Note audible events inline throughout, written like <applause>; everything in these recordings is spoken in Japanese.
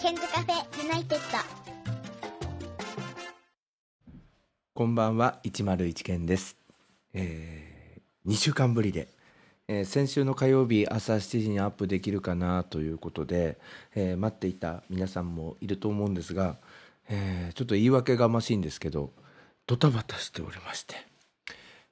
ケンズカフェユナイテッド。こんばんは101件です、えー、2週間ぶりで、えー先週の火曜日朝7時にアップできるかなということで、えー待っていた皆さんもいると思うんですが、えちょっと言い訳がましいんですけどドタバタしておりまして、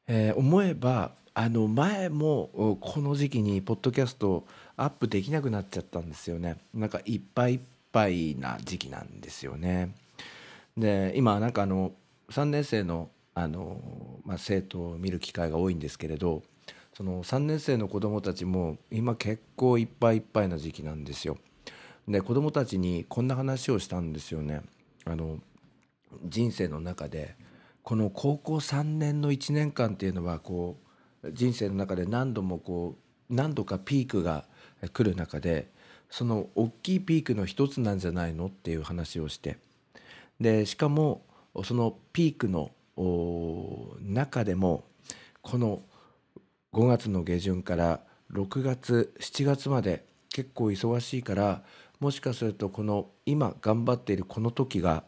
え思えばあの前もこの時期にポッドキャストアップできなくなっちゃったんですよね。なんかいっぱいいっぱいな時期なんですよねで今なんかあの3年生のあの、まあ、生徒を見る機会が多いんですけれどその3年生の子どもたちも今結構いっぱいいっぱいな時期なんですよ。で子どもたちにこんな話をしたんですよね。あの人生の中でこの高校3年の1年間っていうのはこう人生の中で何度もこう何度かピークが来る中でその大きいピークの一つなんじゃないのっていう話をして。でしかもそのピークの中でもこの5月の下旬から6月7月まで結構忙しいからもしかするとこの今頑張っているこの時が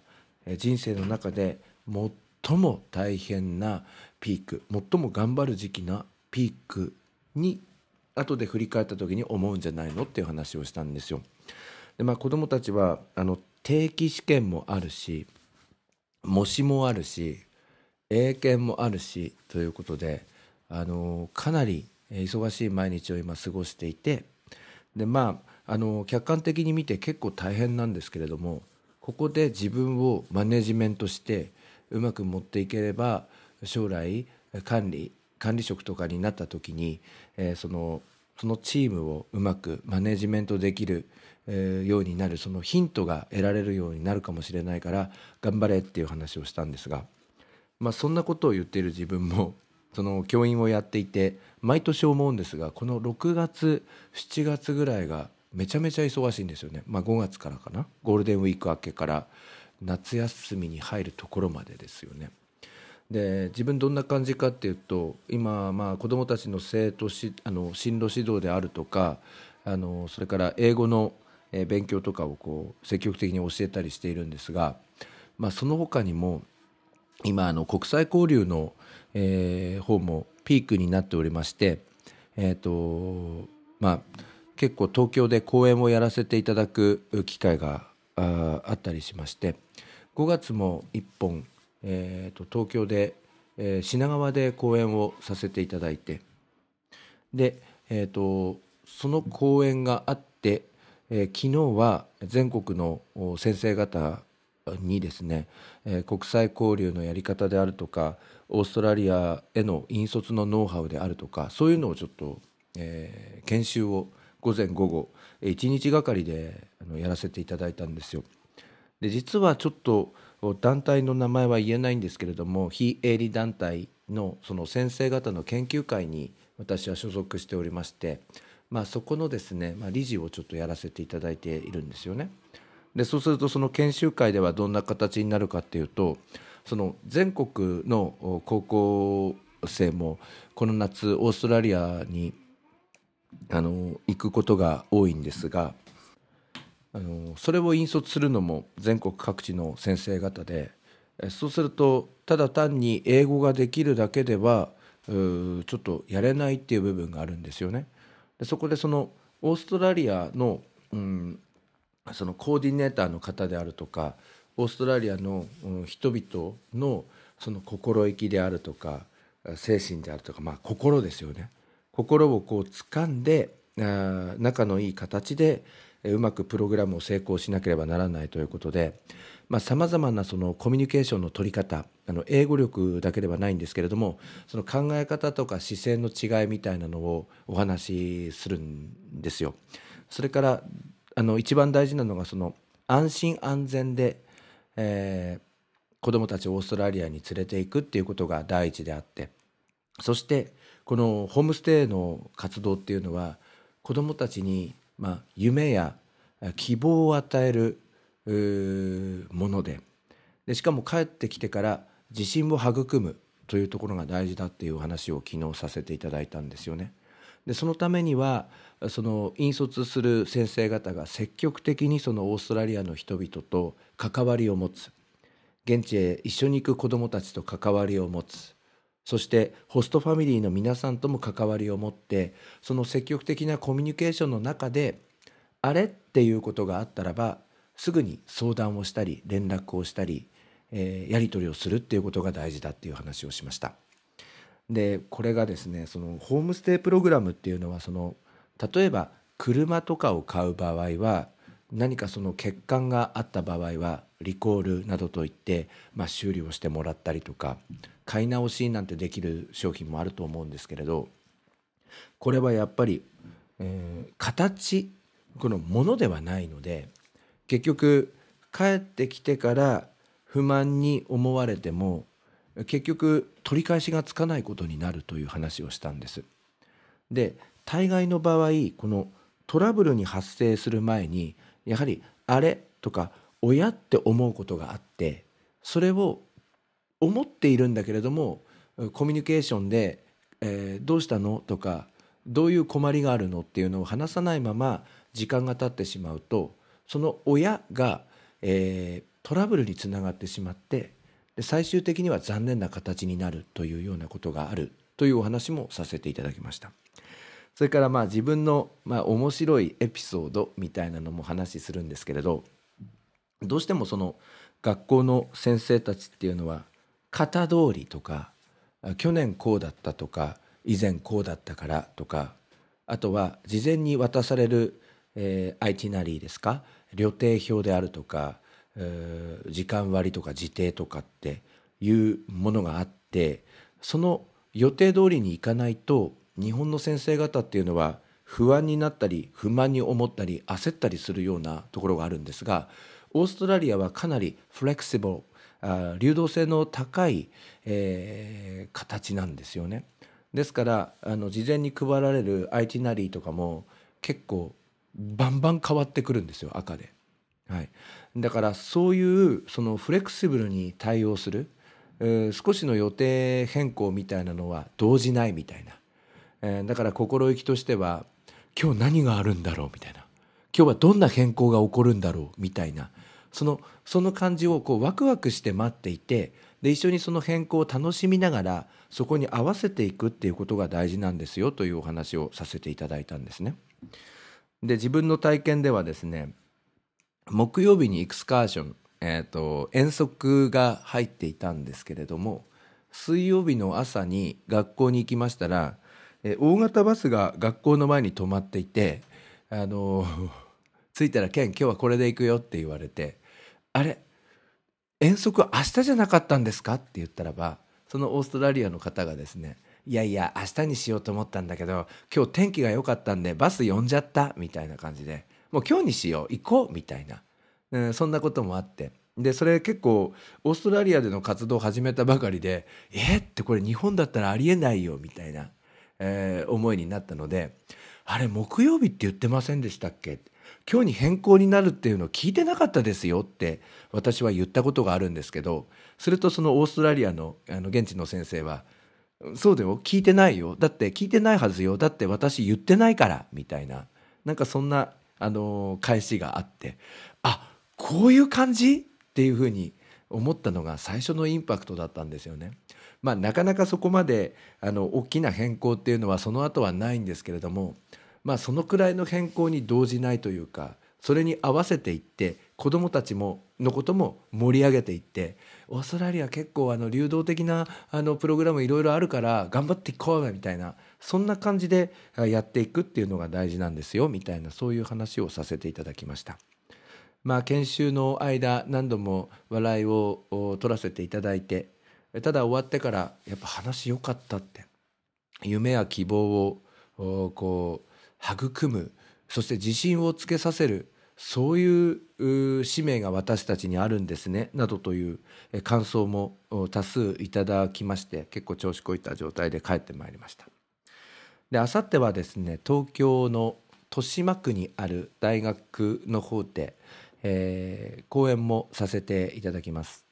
人生の中で最も大変なピーク最も頑張る時期なピークに後で振り返った時に思うんじゃないのっていう話をしたんですよ。でまあ子どもたちはあの定期試験もあるし模試もあるし英検もあるしということであのかなり忙しい毎日を今過ごしていてでまああの客観的に見て結構大変なんですけれどもここで自分をマネジメントしてうまく持っていければ将来管理管理職とかになった時に、えーそのそのチームをうまくマネジメントできる、えーようになるそのヒントが得られるようになるかもしれないから頑張れっていう話をしたんですが、まあ、そんなことを言っている自分も <laughs> その教員をやっていて毎年思うんですがこの6月7月ぐらいがめちゃめちゃ忙しいんですよね、まあ、5月からかなゴールデンウィーク明けから夏休みに入るところまでですよね。で自分どんな感じかっていうと今まあ子どもたちの生徒しあの進路指導であるとかあのそれから英語の勉強とかをこう積極的に教えたりしているんですが、まあ、その他にも今あの国際交流の、えー方もピークになっておりまして、えーとまあ、結構東京で講演をやらせていただく機会がああったりしまして5月も1本、えーと東京で、えー品川で講演をさせていただいてで、えー、とその講演があって、えー昨日は全国の先生方にですね、えー国際交流のやり方であるとかオーストラリアへの引率のノウハウであるとかそういうのをちょっと、えー研修を午前午後1日がかりでやらせていただいたんですよ。で実はちょっと団体の名前は言えないんですけれども非営利団体のその先生方の研究会に私は所属しておりまして、まあ、そこのですね、まあ、理事をちょっとやらせていただいているんですよね。でそうするとその研修会ではどんな形になるかっていうとその全国の高校生もこの夏オーストラリアにあの行くことが多いんですがあのそれを引率するのも全国各地の先生方でそうするとただ単に英語ができるだけではうちょっとやれないっていう部分があるんですよね。でそこでそのオーストラリアの、うん、そのコーディネーターの方であるとかオーストラリアの、人々のその心意気であるとか精神であるとか、まあ、心ですよね心をこう掴んであ仲のいい形でうまくプログラムを成功しなければならないということでさまざ、まなそのコミュニケーションの取り方あの英語力だけではないんですけれどもその考え方とか姿勢の違いみたいなのをお話しするんですよ。それからあの一番大事なのがその安心安全で、えー子どもたちをオーストラリアに連れていくっていうことが第一であってそしてこのホームステイの活動っていうのは子どもたちに、まあ、夢や希望を与えるもので。でしかも帰ってきてから自信を育むというところが大事だっていう話を昨日させていただいたんですよね。でそのためにはその引率する先生方が積極的にそのオーストラリアの人々と関わりを持つ。現地へ一緒に行く子どもたちと関わりを持つ。そしてホストファミリーの皆さんとも関わりを持ってその積極的なコミュニケーションの中であれっていうことがあったらばすぐに相談をしたり連絡をしたり、えー、やり取りをするっていうことが大事だっていう話をしました。でこれがですねそのホームステイプログラムっていうのはその例えば車とかを買う場合は何かその欠陥があった場合はリコールなどといって、まあ、修理をしてもらったりとか買い直しなんてできる商品もあると思うんですけれどこれはやっぱり、えー、形このものではないので結局帰ってきてから不満に思われても結局取り返しがつかないことになるという話をしたんです。で大概の場合このトラブルに発生する前にやはり「あれ?」とか「親」って思うことがあってそれを思っているんだけれどもコミュニケーションで「えー、どうしたの?」とか「どういう困りがあるの?」っていうのを話さないまま時間が経ってしまうとその親が、えー、トラブルにつながってしまってで最終的には残念な形になるというようなことがあるというお話もさせていただきました。それからまあ自分のまあ面白いエピソードみたいなのも話するんですけれどどうしてもその学校の先生たちっていうのは型通りとか去年こうだったとか以前こうだったからとかあとは事前に渡される、えー、アイティナリーですか旅程表であるとか時間割とか時程とかっていうものがあってその予定通りにいかないと日本の先生方っていうのは不安になったり不満に思ったり焦ったりするようなところがあるんですがオーストラリアはかなりフレキシブル流動性の高い、えー、形なんですよね。ですからあの事前に配られるアイティナリーとかも結構バンバン変わってくるんですよ赤で。はい、だからそういうそのフレキシブルに対応する、えー、少しの予定変更みたいなのは動じないみたいな、えー、だから心意気としては今日何があるんだろうみたいな今日はどんな変更が起こるんだろうみたいなそのその感じをこうワクワクして待っていてで一緒にその変更を楽しみながらそこに合わせていくっていうことが大事なんですよというお話をさせていただいたんですね。で自分の体験ではですね木曜日にエクスカーション、えーと、遠足が入っていたんですけれども水曜日の朝に学校に行きましたら、え大型バスが学校の前に止まっていて「あの <laughs> 着いたらケン今日はこれで行くよ」って言われて「あれ遠足明日じゃなかったんですか?」って言ったらばそのオーストラリアの方がですねいやいや明日にしようと思ったんだけど今日天気が良かったんでバス呼んじゃった？みたいな感じでもう今日にしよう行こう？みたいな、うん、そんなこともあって。でそれ結構オーストラリアでの活動を始めたばかりでえっってこれ日本だったらありえないよみたいな、えー、思いになったのであれ木曜日って言ってませんでしたっけ？今日に変更になるっていうのを聞いてなかったですよって私は言ったことがあるんですけどするとそのオーストラリアのあの現地の先生は「そうだよ聞いてないよだって聞いてないはずよだって私言ってないから」みたいななんかそんなあの返しがあってあこういう感じっていうふうに思ったのが最初のインパクトだったんですよね。まあ、なかなかそこまであの大きな変更っていうのはその後はないんですけれども、まあ、そのくらいの変更に動じないというかそれに合わせていって子どもたちものことも盛り上げていってオーストラリア結構あの流動的なあのプログラムいろいろあるから頑張っていこうみたいなそんな感じでやっていくっていうのが大事なんですよみたいなそういう話をさせていただきました。まあ、研修の間何度も笑いを取らせていただいてただ終わってからやっぱ話良かったって夢や希望をこう育むそして自信をつけさせるそういう使命が私たちにあるんですねなどという感想も多数いただきまして結構調子こいた状態で帰ってまいりました。であさってはですね東京の豊島区にある大学の方で、えー、講演もさせていただきます。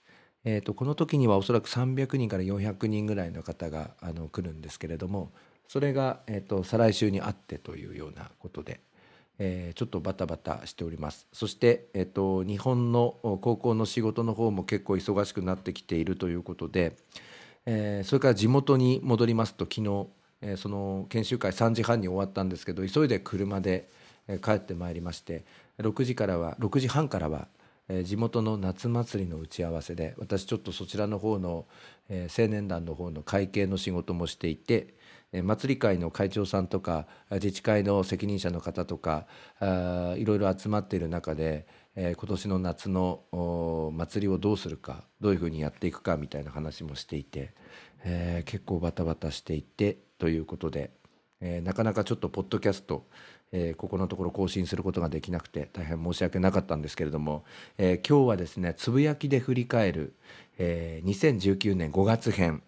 えーと、この時にはおそらく300人から400人ぐらいの方があの来るんですけれどもそれが、えーと、再来週にあってというようなことで、えー、ちょっとバタバタしております。そして、えーと、日本の高校の仕事の方も結構忙しくなってきているということで、えー、それから地元に戻りますと昨日、えー、その研修会3時半に終わったんですけど急いで車で帰ってまいりまして6時からは6時半からは地元の夏祭りの打ち合わせで私ちょっとそちらの方の青年団の方の会計の仕事もしていて祭り会の会長さんとか自治会の責任者の方とかいろいろ集まっている中で今年の夏の祭りをどうするかどういうふうにやっていくかみたいな話もしていて、えー、結構バタバタしていてということで、えー、なかなかちょっとポッドキャスト、えー、ここのところ更新することができなくて大変申し訳なかったんですけれども、え今日はですねつぶやきで振り返る、え2019年5月編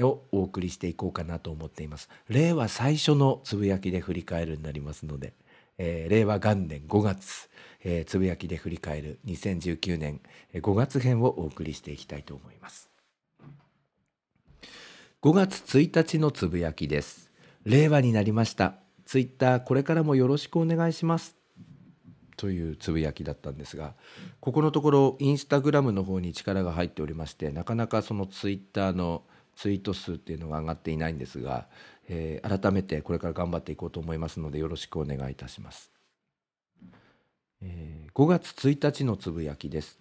をお送りしていこうかなと思っています。令和最初のつぶやきで振り返るになりますので、えー、令和元年5月、えー、つぶやきで振り返る2019年5月編をお送りしていきたいと思います。5月1日のつぶやきです。令和になりました。ツイッターこれからもよろしくお願いします。というつぶやきだったんですがここのところインスタグラムの方に力が入っておりましてなかなかそのツイッターのツイート数っていうのが上がっていないんですが、えー、改めてこれから頑張っていこうと思いますのでよろしくお願いいたします、えー、5月1日のつぶやきです。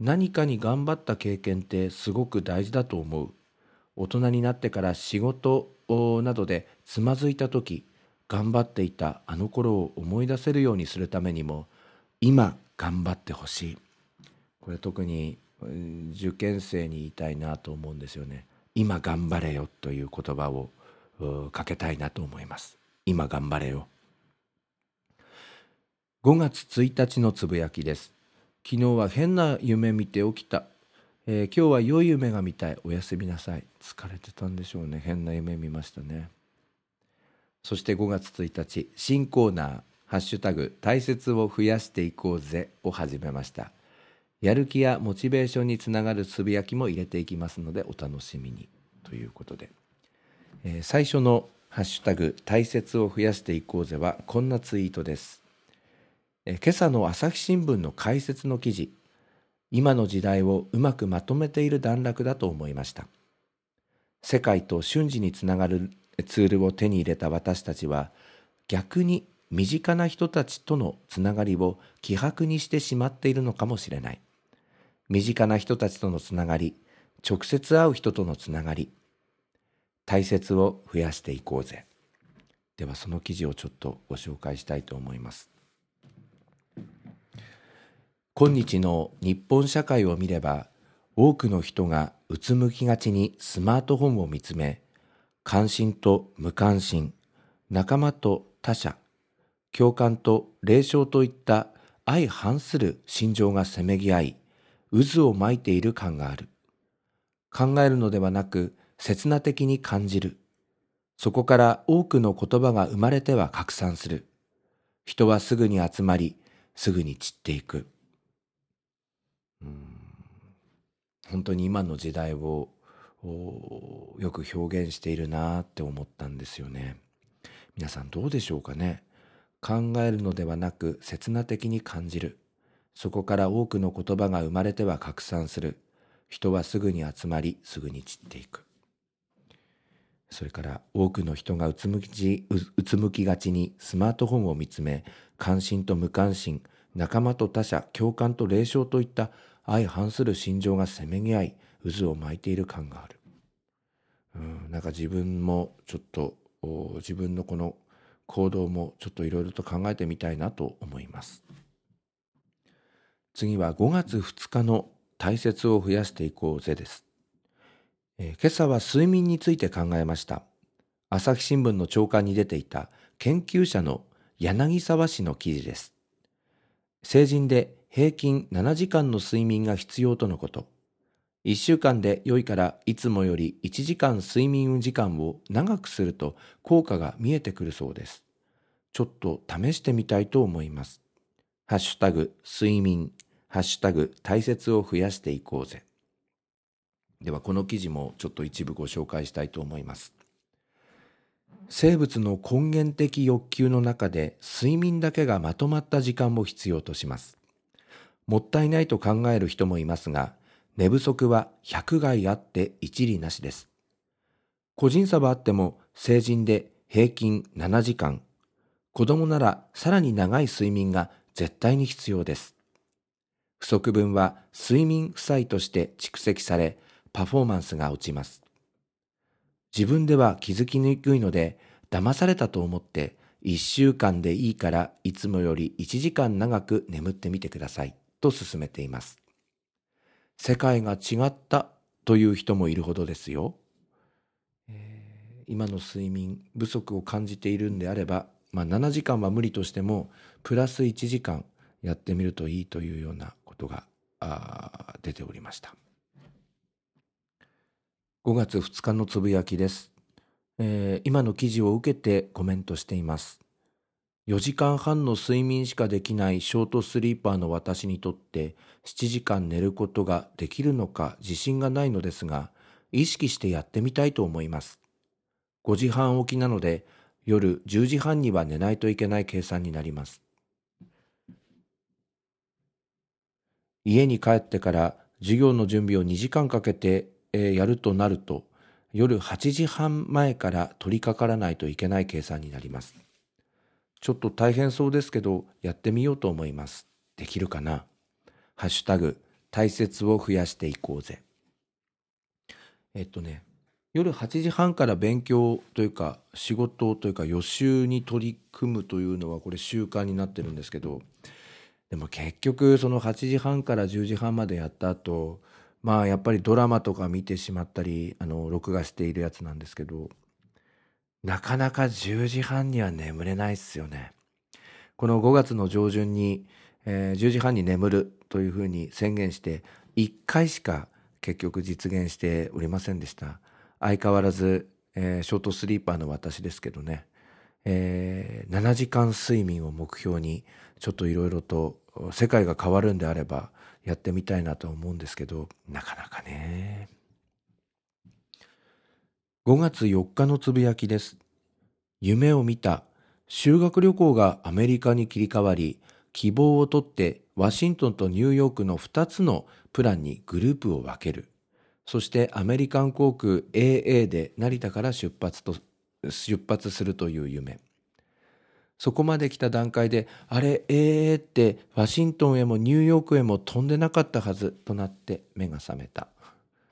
何かに頑張った経験ってすごく大事だと思う。大人になってから仕事などでつまずいた時頑張っていたあの頃を思い出せるようにするためにも今頑張ってほしい。これ特に受験生に言いたいなと思うんですよね。今頑張れよという言葉をかけたいなと思います。今頑張れよ。5月1日のつぶやきです。昨日は変な夢見て起きた、えー、今日は良い夢が見たい。おやすみなさい。疲れてたんでしょうね。変な夢見ましたね。そして5月1日新コーナー。ハッシュタグ大切を増やしていこうぜを始めました。やる気やモチベーションにつながるつぶやきも入れていきますのでお楽しみに。ということで、えー、最初の「ハッシュタグ大切を増やしていこうぜ」はこんなツイートです、えー、今朝の朝日新聞の解説の記事。今の時代をうまくまとめている段落だと思いました。世界と瞬時につながるツールを手に入れた私たちは逆に身近な人たちとのつながりを希薄にしてしまっているのかもしれない。身近な人たちとのつながり、直接会う人とのつながり、大切を増やしていこうぜ。ではその記事をちょっとご紹介したいと思います。今日の日本社会を見れば、多くの人がうつむきがちにスマートフォンを見つめ、関心と無関心、仲間と他者、共感と霊障といった相反する心情がせめぎ合い、渦を巻いている感がある。考えるのではなく、刹那的に感じる。そこから多くの言葉が生まれては拡散する。人はすぐに集まり、すぐに散っていく。本当に今の時代をよく表現しているなって思ったんですよね。皆さんどうでしょうかね。考えるのではなく刹那的に感じる。そこから多くの言葉が生まれては拡散する。人はすぐに集まり、すぐに散っていく。それから多くの人がうつむきうつむきがちにスマートフォンを見つめ、関心と無関心、仲間と他者、共感と霊障といった相反する心情がせめぎ合い、渦を巻いている感がある。うん、なんか自分もちょっと自分のこの行動もちょっといろいろと考えてみたいなと思います。次は5月2日の大切を増やしていこうぜです、えー、今朝は睡眠について考えました。朝日新聞の朝刊に出ていた研究者の柳沢氏の記事です。成人で平均7時間の睡眠が必要とのこと。1週間で良いからいつもより1時間睡眠時間を長くすると効果が見えてくるそうです。ちょっと試してみたいと思います。ハッシュタグ睡眠ハッシュタグ大切を増やしていこうぜ。ではこの記事もちょっと一部ご紹介したいと思います。生物の根源的欲求の中で睡眠だけがまとまった時間を必要とします。もったいないと考える人もいますが、寝不足は百害あって一理なしです。個人差はあっても成人で平均7時間、子供ならさらに長い睡眠が絶対に必要です。不足分は睡眠負債として蓄積され、パフォーマンスが落ちます。自分では気づきにくいので、騙されたと思って1週間でいいからいつもより1時間長く眠ってみてくださいと勧めています。世界が違ったという人もいるほどですよ。えー、今の睡眠不足を感じているんであれば、まあ、7時間は無理としてもプラス1時間やってみるといいというようなことが出ておりました。5月2日のつぶやきです、えー、今の記事を受けてコメントしています。4時間半の睡眠しかできないショートスリーパーの私にとって7時間寝ることができるのか自信がないのですが、意識してやってみたいと思います。5時半起きなので夜10時半には寝ないといけない計算になります。家に帰ってから授業の準備を2時間かけて、えー、やるとなると夜8時半前から取り掛からないといけない計算になります。ちょっと大変そうですけど、やってみようと思います。できるかな？ハッシュタグ、大切を増やしていこうぜ。えっとね、夜8時半から勉強というか仕事というか予習に取り組むというのはこれ習慣になってるんですけどでも結局その8時半から10時半までやった後まあやっぱりドラマとか見てしまったりあの録画しているやつなんですけどなかなか10時半には眠れないっすよね。この5月の上旬に、えー、10時半に眠るというふうに宣言して1回しか結局実現しておりませんでした。相変わらず、えー、ショートスリーパーの私ですけどね、えー、7時間睡眠を目標にちょっといろいろと世界が変わるんであればやってみたいなと思うんですけどなかなかね5月4日のつぶやきです。夢を見た。修学旅行がアメリカに切り替わり、希望を取ってワシントンとニューヨークの2つのプランにグループを分ける。そしてアメリカン航空 AA で成田から出発と、出発するという夢。そこまで来た段階で、あれ AA ってワシントンへもニューヨークへも飛んでなかったはずとなって目が覚めた。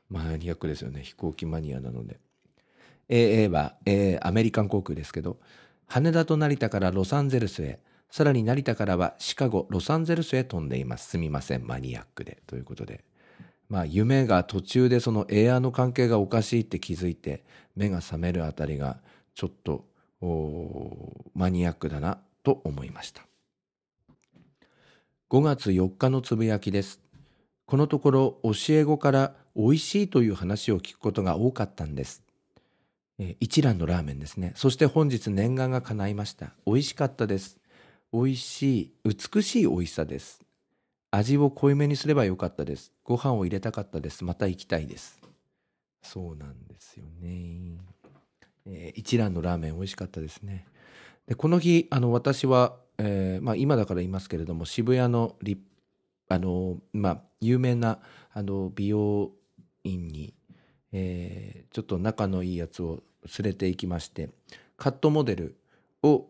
マニアックですよね。飛行機マニアなので。AA は、えー、アメリカン航空ですけど、羽田と成田からロサンゼルスへ、さらに成田からはシカゴ、ロサンゼルスへ飛んでいます。すみません、マニアックで。ということで。まあ、夢が途中でそのエアの関係がおかしいって気づいて、目が覚めるあたりが、ちょっと、マニアックだな、と思いました。5月4日のつぶやきです。このところ教え子から美味しいという話を聞くことが多かったんです。一蘭のラーメンですね。そして本日念願が叶いました。美味しかったです。美味しい、美しい美味しさです。味を濃いめにすればよかったです。ご飯を入れたかったです。また行きたいです。そうなんですよね。えー、一蘭のラーメン美味しかったですね。でこの日、あの私は、えー、まあ、今だから言いますけれども、渋谷のリあの、まあ、有名なあの美容院にえー、ちょっと仲のいいやつを連れて行きましてカットモデルを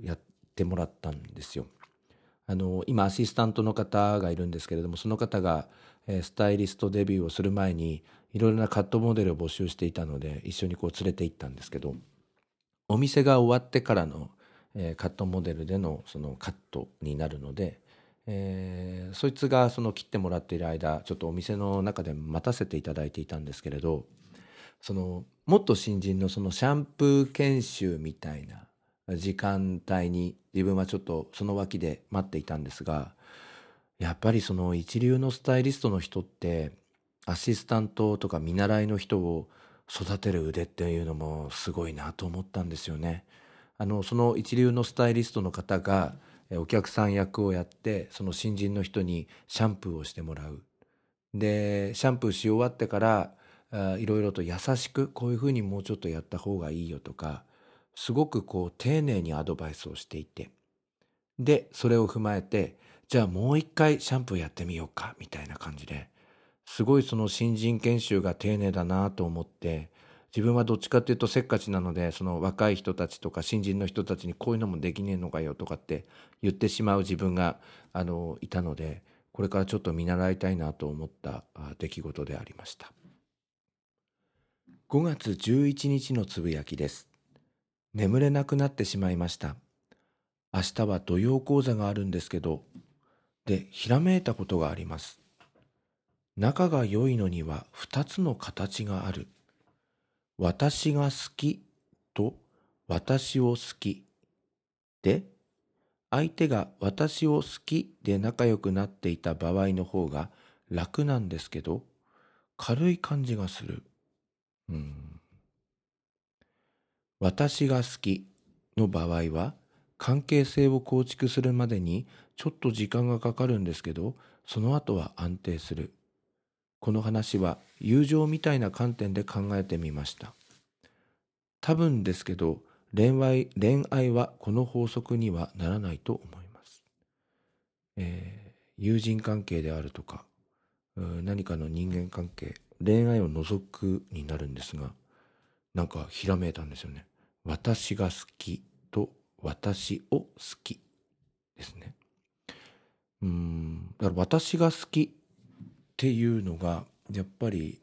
やってもらったんですよ。あの今アシスタントの方がいるんですけれどもその方が、えー、スタイリストデビューをする前にいろいろなカットモデルを募集していたので一緒にこう連れて行ったんですけどお店が終わってからの、えー、カットモデルでのそのカットになるのでえー、そいつがその切ってもらっている間ちょっとお店の中で待たせていただいていたんですけれどそのもっと新人のそのシャンプー研修みたいな時間帯に自分はちょっとその脇で待っていたんですがやっぱりその一流のスタイリストの人ってアシスタントとか見習いの人を育てる腕っていうのもすごいなと思ったんですよね。あのその一流のスタイリストの方がお客さん役をやってその新人の人にシャンプーをしてもらうでシャンプーし終わってからいろいろと優しくこういうふうにもうちょっとやった方がいいよとかすごくこう丁寧にアドバイスをしていてでそれを踏まえてじゃあもう一回シャンプーやってみようかみたいな感じですごいその新人研修が丁寧だなと思って自分はどっちかっていうとせっかちなのでその若い人たちとか新人の人たちにこういうのもできねえのかよとかって言ってしまう自分があのいたのでこれからちょっと見習いたいなと思った出来事でありました。5月11日のつぶやきです。眠れなくなってしまいました。明日は土曜講座があるんですけどでひらめいたことがあります。仲が良いのには2つの形がある私が好きと私を好きで相手が私を好きで仲良くなっていた場合の方が楽なんですけど軽い感じがする。うん。私が好きの場合は関係性を構築するまでにちょっと時間がかかるんですけどその後は安定する。この話は友情みたいな観点で考えてみました。多分ですけど恋愛恋愛はこの法則にはならないと思います。えー、友人関係であるとか何かの人間関係恋愛を除くになるんですがなんかひらめいたんですよね。私が好きと私を好きですね。うんだから私が好きっていうのがやっぱり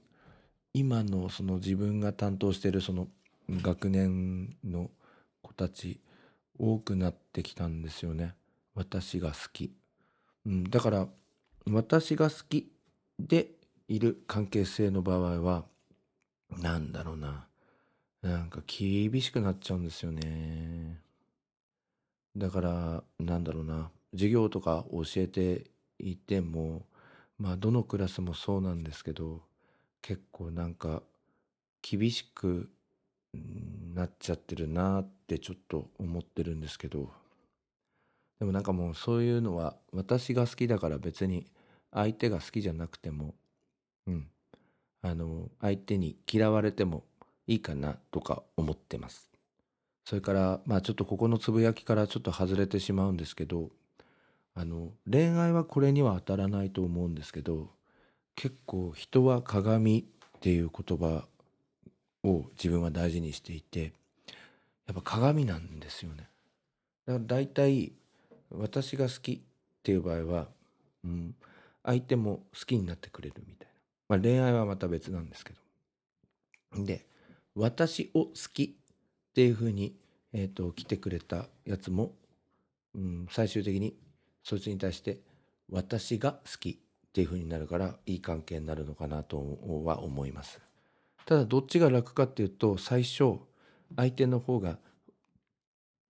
今のその自分が担当してるその学年の子たち多くなってきたんですよね。私が好き、うん、だから私が好きでいる関係性の場合はなんだろうな。なんか厳しくなっちゃうんですよね。だからなんだろうな。授業とか教えていてもまあどのクラスもそうなんですけど結構なんか厳しくなっちゃってるなってちょっと思ってるんですけどでもなんかもうそういうのは私が好きだから別に相手が好きじゃなくてもうんあの相手に嫌われてもいいかなとか思ってます。それからまあちょっとここのつぶやきからちょっと外れてしまうんですけどあの恋愛はこれには当たらないと思うんですけど結構人は鏡っていう言葉を自分は大事にしていてやっぱ鏡なんですよね。だから大体私が好きっていう場合は、うん、相手も好きになってくれるみたいな、まあ、恋愛はまた別なんですけど。で私を好きっていうふうに、えーと来てくれたやつも、うん、最終的にそいつに対して私が好きっていう風になるからいい関係になるのかなとは思います。ただどっちが楽かっていうと最初相手の方が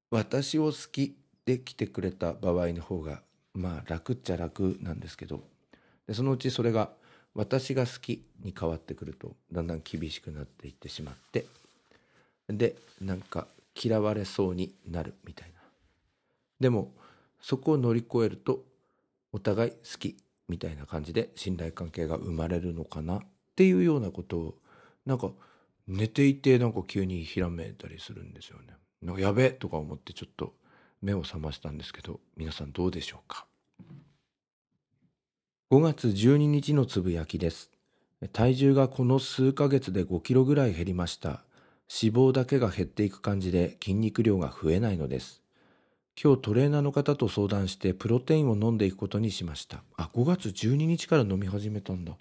私を好きで来てくれた場合の方がまあ楽っちゃ楽なんですけどでそのうちそれが私が好きに変わってくるとだんだん厳しくなっていってしまってでなんか嫌われそうになるみたいなでもそこを乗り越えるとお互い好きみたいな感じで信頼関係が生まれるのかな？っていうようなことをなんか寝ていてなんか急にひらめいたりするんですよね。なんかやべえとか思ってちょっと目を覚ましたんですけど皆さんどうでしょうか？5月12日のつぶやきです。体重がこの数ヶ月で5キロぐらい減りました。脂肪だけが減っていく感じで筋肉量が増えないのです。今日トレーナーの方と相談してプロテインを飲んでいくことにしました。あ5月12日から飲み始めたんだ。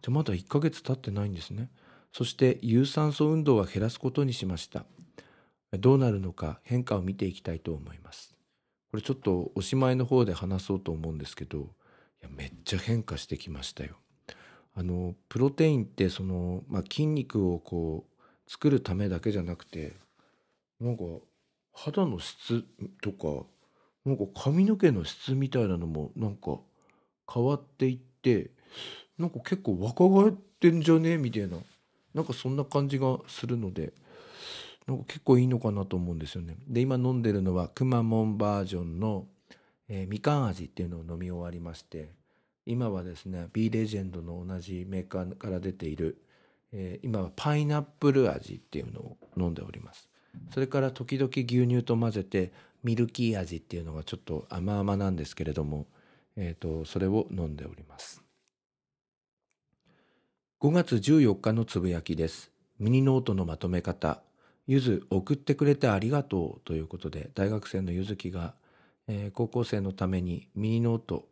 じゃまだ1ヶ月経ってないんですね。そして有酸素運動は減らすことにしました。どうなるのか変化を見ていきたいと思います。これちょっとおしまいの方で話そうと思うんですけどいやめっちゃ変化してきましたよ。あのプロテインってその、まあ、筋肉をこう作るためだけじゃなくてなんか肌の質とか、なんか髪の毛の質みたいなのもなんか変わっていって、なんか結構若返ってんじゃね？えみたいな、なんかそんな感じがするので、なんか結構いいのかなと思うんですよね。で、今飲んでるのはくまモンバージョンの、えー、みかん味っていうのを飲み終わりまして、今はですね、B レジェンドの同じメーカーから出ている、えー、今はパイナップル味っていうのを飲んでおります。それから時々牛乳と混ぜてミルキー味っていうのがちょっと甘々なんですけれども、えーと、それを飲んでおります。5月14日のつぶやきです。ミニノートのまとめ方。ゆず送ってくれてありがとうということで大学生のゆずきが、えー、高校生のためにミニノート、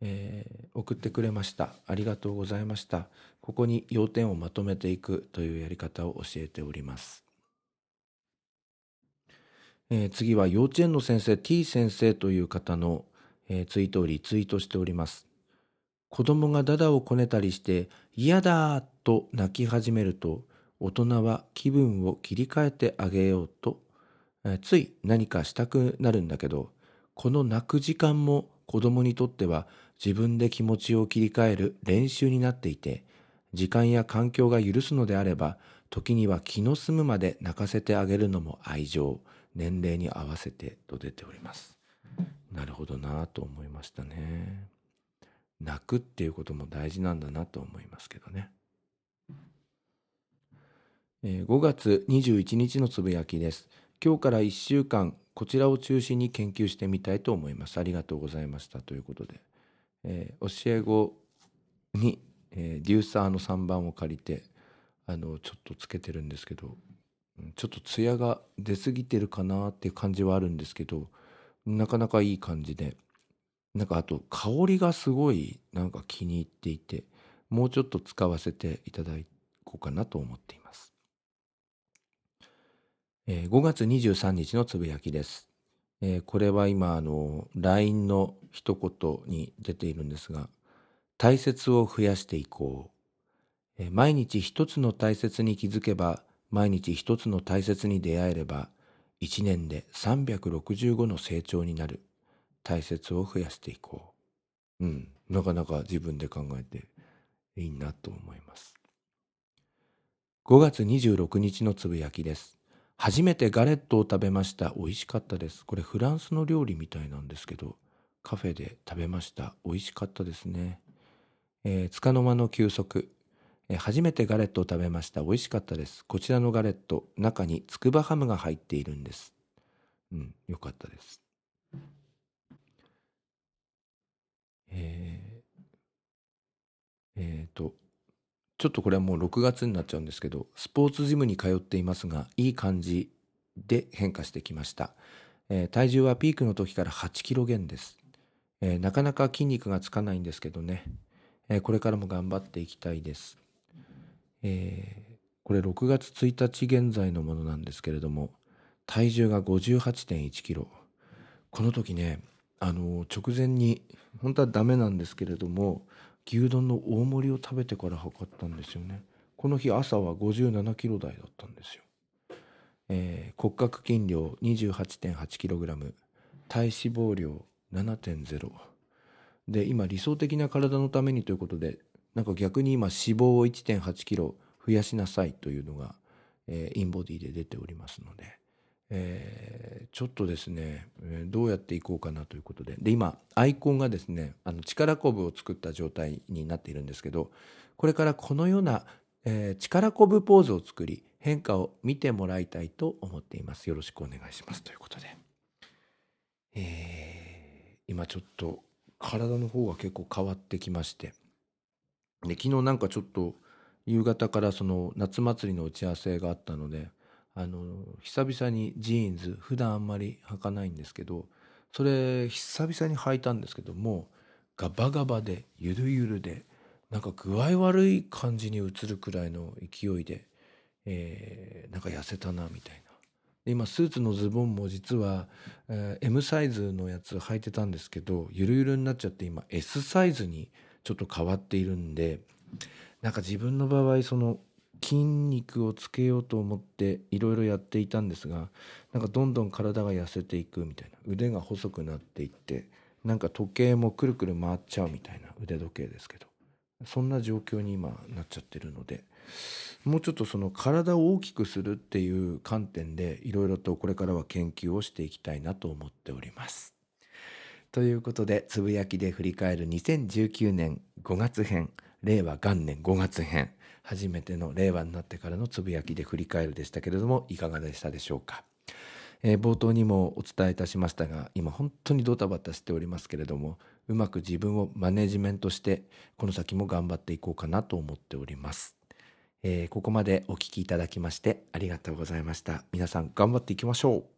えー、送ってくれました。ありがとうございました。ここに要点をまとめていくというやり方を教えております。えー、次は幼稚園の先生 T 先生という方の、えー、ツイートをリツイートしております。子供がダダをこねたりして嫌だと泣き始めると大人は気分を切り替えてあげようと、えー、つい何かしたくなるんだけどこの泣く時間も子供にとっては自分で気持ちを切り替える練習になっていて時間や環境が許すのであれば時には気の済むまで泣かせてあげるのも愛情年齢に合わせてと出ております。なるほどなと思いましたね。泣くっていうことも大事なんだなと思いますけどね、えー、5月21日のつぶやきです。今日から1週間こちらを中心に研究してみたいと思います。ありがとうございました。ということで、えー、教え子に、えー、デューサーの3番を借りてあのちょっとつけてるんですけど。ちょっとツヤが出過ぎてるかなっていう感じはあるんですけどなかなかいい感じで。なんかあと香りがすごいなんか気に入っていてもうちょっと使わせていただこうかなと思っています、えー、5月23日のつぶやきです、えー、これは今あの LINE の一言に出ているんですが大切を増やしていこう、えー、毎日一つの大切に気づけば毎日一つの大切に出会えれば一年で365の成長になる。大切を増やしていこう。うん。なかなか自分で考えていいなと思います。5月26日のつぶやきです。初めてガレットを食べました。美味しかったです。これフランスの料理みたいなんですけどカフェで食べました。美味しかったですね、えー、の間の休息。初めてガレットを食べました。美味しかったです。こちらのガレット、中につくばハムが入っているんです。うん、よかったです。えー、えー、と、ちょっとこれはもう6月になっちゃうんですけど、スポーツジムに通っていますが、いい感じで変化してきました。えー、体重はピークの時から8キロ減です、えー、なかなか筋肉がつかないんですけどね、えー、これからも頑張っていきたいです。えー、これ6月1日現在のものなんですけれども体重が58.1キロ。この時ねあの直前に本当はダメなんですけれども牛丼の大盛りを食べてから測ったんですよね。この日朝は57キロ台だったんですよ、えー、骨格筋量 28.8kg 体脂肪量7.0で今理想的な体のためにということでなんか逆に今脂肪を1.8キロ増やしなさいというのが、えー、インボディで出ておりますので、えー、ちょっとですね、えー、どうやっていこうかなということで。で今アイコンがですねあの力こぶを作った状態になっているんですけどこれからこのような、えー、力こぶポーズを作り変化を見てもらいたいと思っています。よろしくお願いしますということで、えー、今ちょっと体の方が結構変わってきまして。で昨日なんかちょっと夕方からその夏祭りの打ち合わせがあったのであの久々にジーンズ普段あんまり履かないんですけどそれ久々に履いたんですけどもガバガバでゆるゆるでなんか具合悪い感じに映るくらいの勢いで、えー、なんか痩せたなみたいな。で今スーツのズボンも実は、えー、M サイズのやつ履いてたんですけどゆるゆるになっちゃって今 S サイズにちょっと変わっているんでなんか自分の場合その筋肉をつけようと思っていろいろやっていたんですがなんかどんどん体が痩せていくみたいな腕が細くなっていってなんか時計もくるくる回っちゃうみたいな腕時計ですけどそんな状況に今なっちゃってるのでもうちょっとその体を大きくするっていう観点でいろいろとこれからは研究をしていきたいなと思っております。ということで、つぶやきで振り返る2019年5月編、令和元年5月編、初めての令和になってからのつぶやきで振り返るでしたけれども、いかがでしたでしょうか？えー冒頭にもお伝えいたしましたが、今本当にドタバタしておりますけれども、うまく自分をマネジメントして、この先も頑張っていこうかなと思っております。えーここまでお聞きいただきましてありがとうございました。皆さん頑張っていきましょう。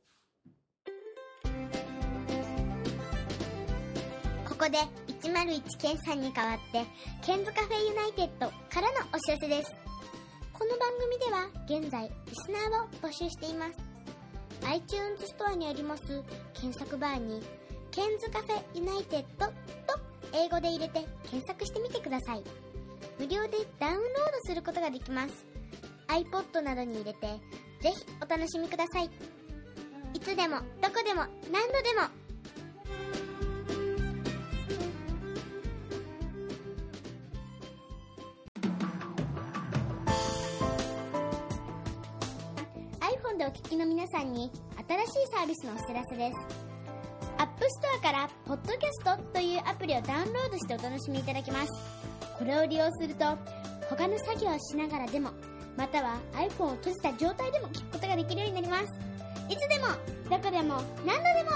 で101ケンさんに代わって、ケンズカフェユナイテッドからのお知らせです。この番組では現在、リスナーを募集しています。iTunes ストアにあります検索バーに、ケンズカフェユナイテッドと英語で入れて検索してみてください。無料でダウンロードすることができます。iPod などに入れて、ぜひお楽しみください。いつでも、どこでも、何度でも、皆さんに新しいサービスのお知らせです。App Store から Podcast というアプリをダウンロードしてお楽しみいただけます。これを利用すると他の作業をしながらでもまたは iPhone を閉じた状態でも聞くことができるようになります。いつでもどこでも何度でも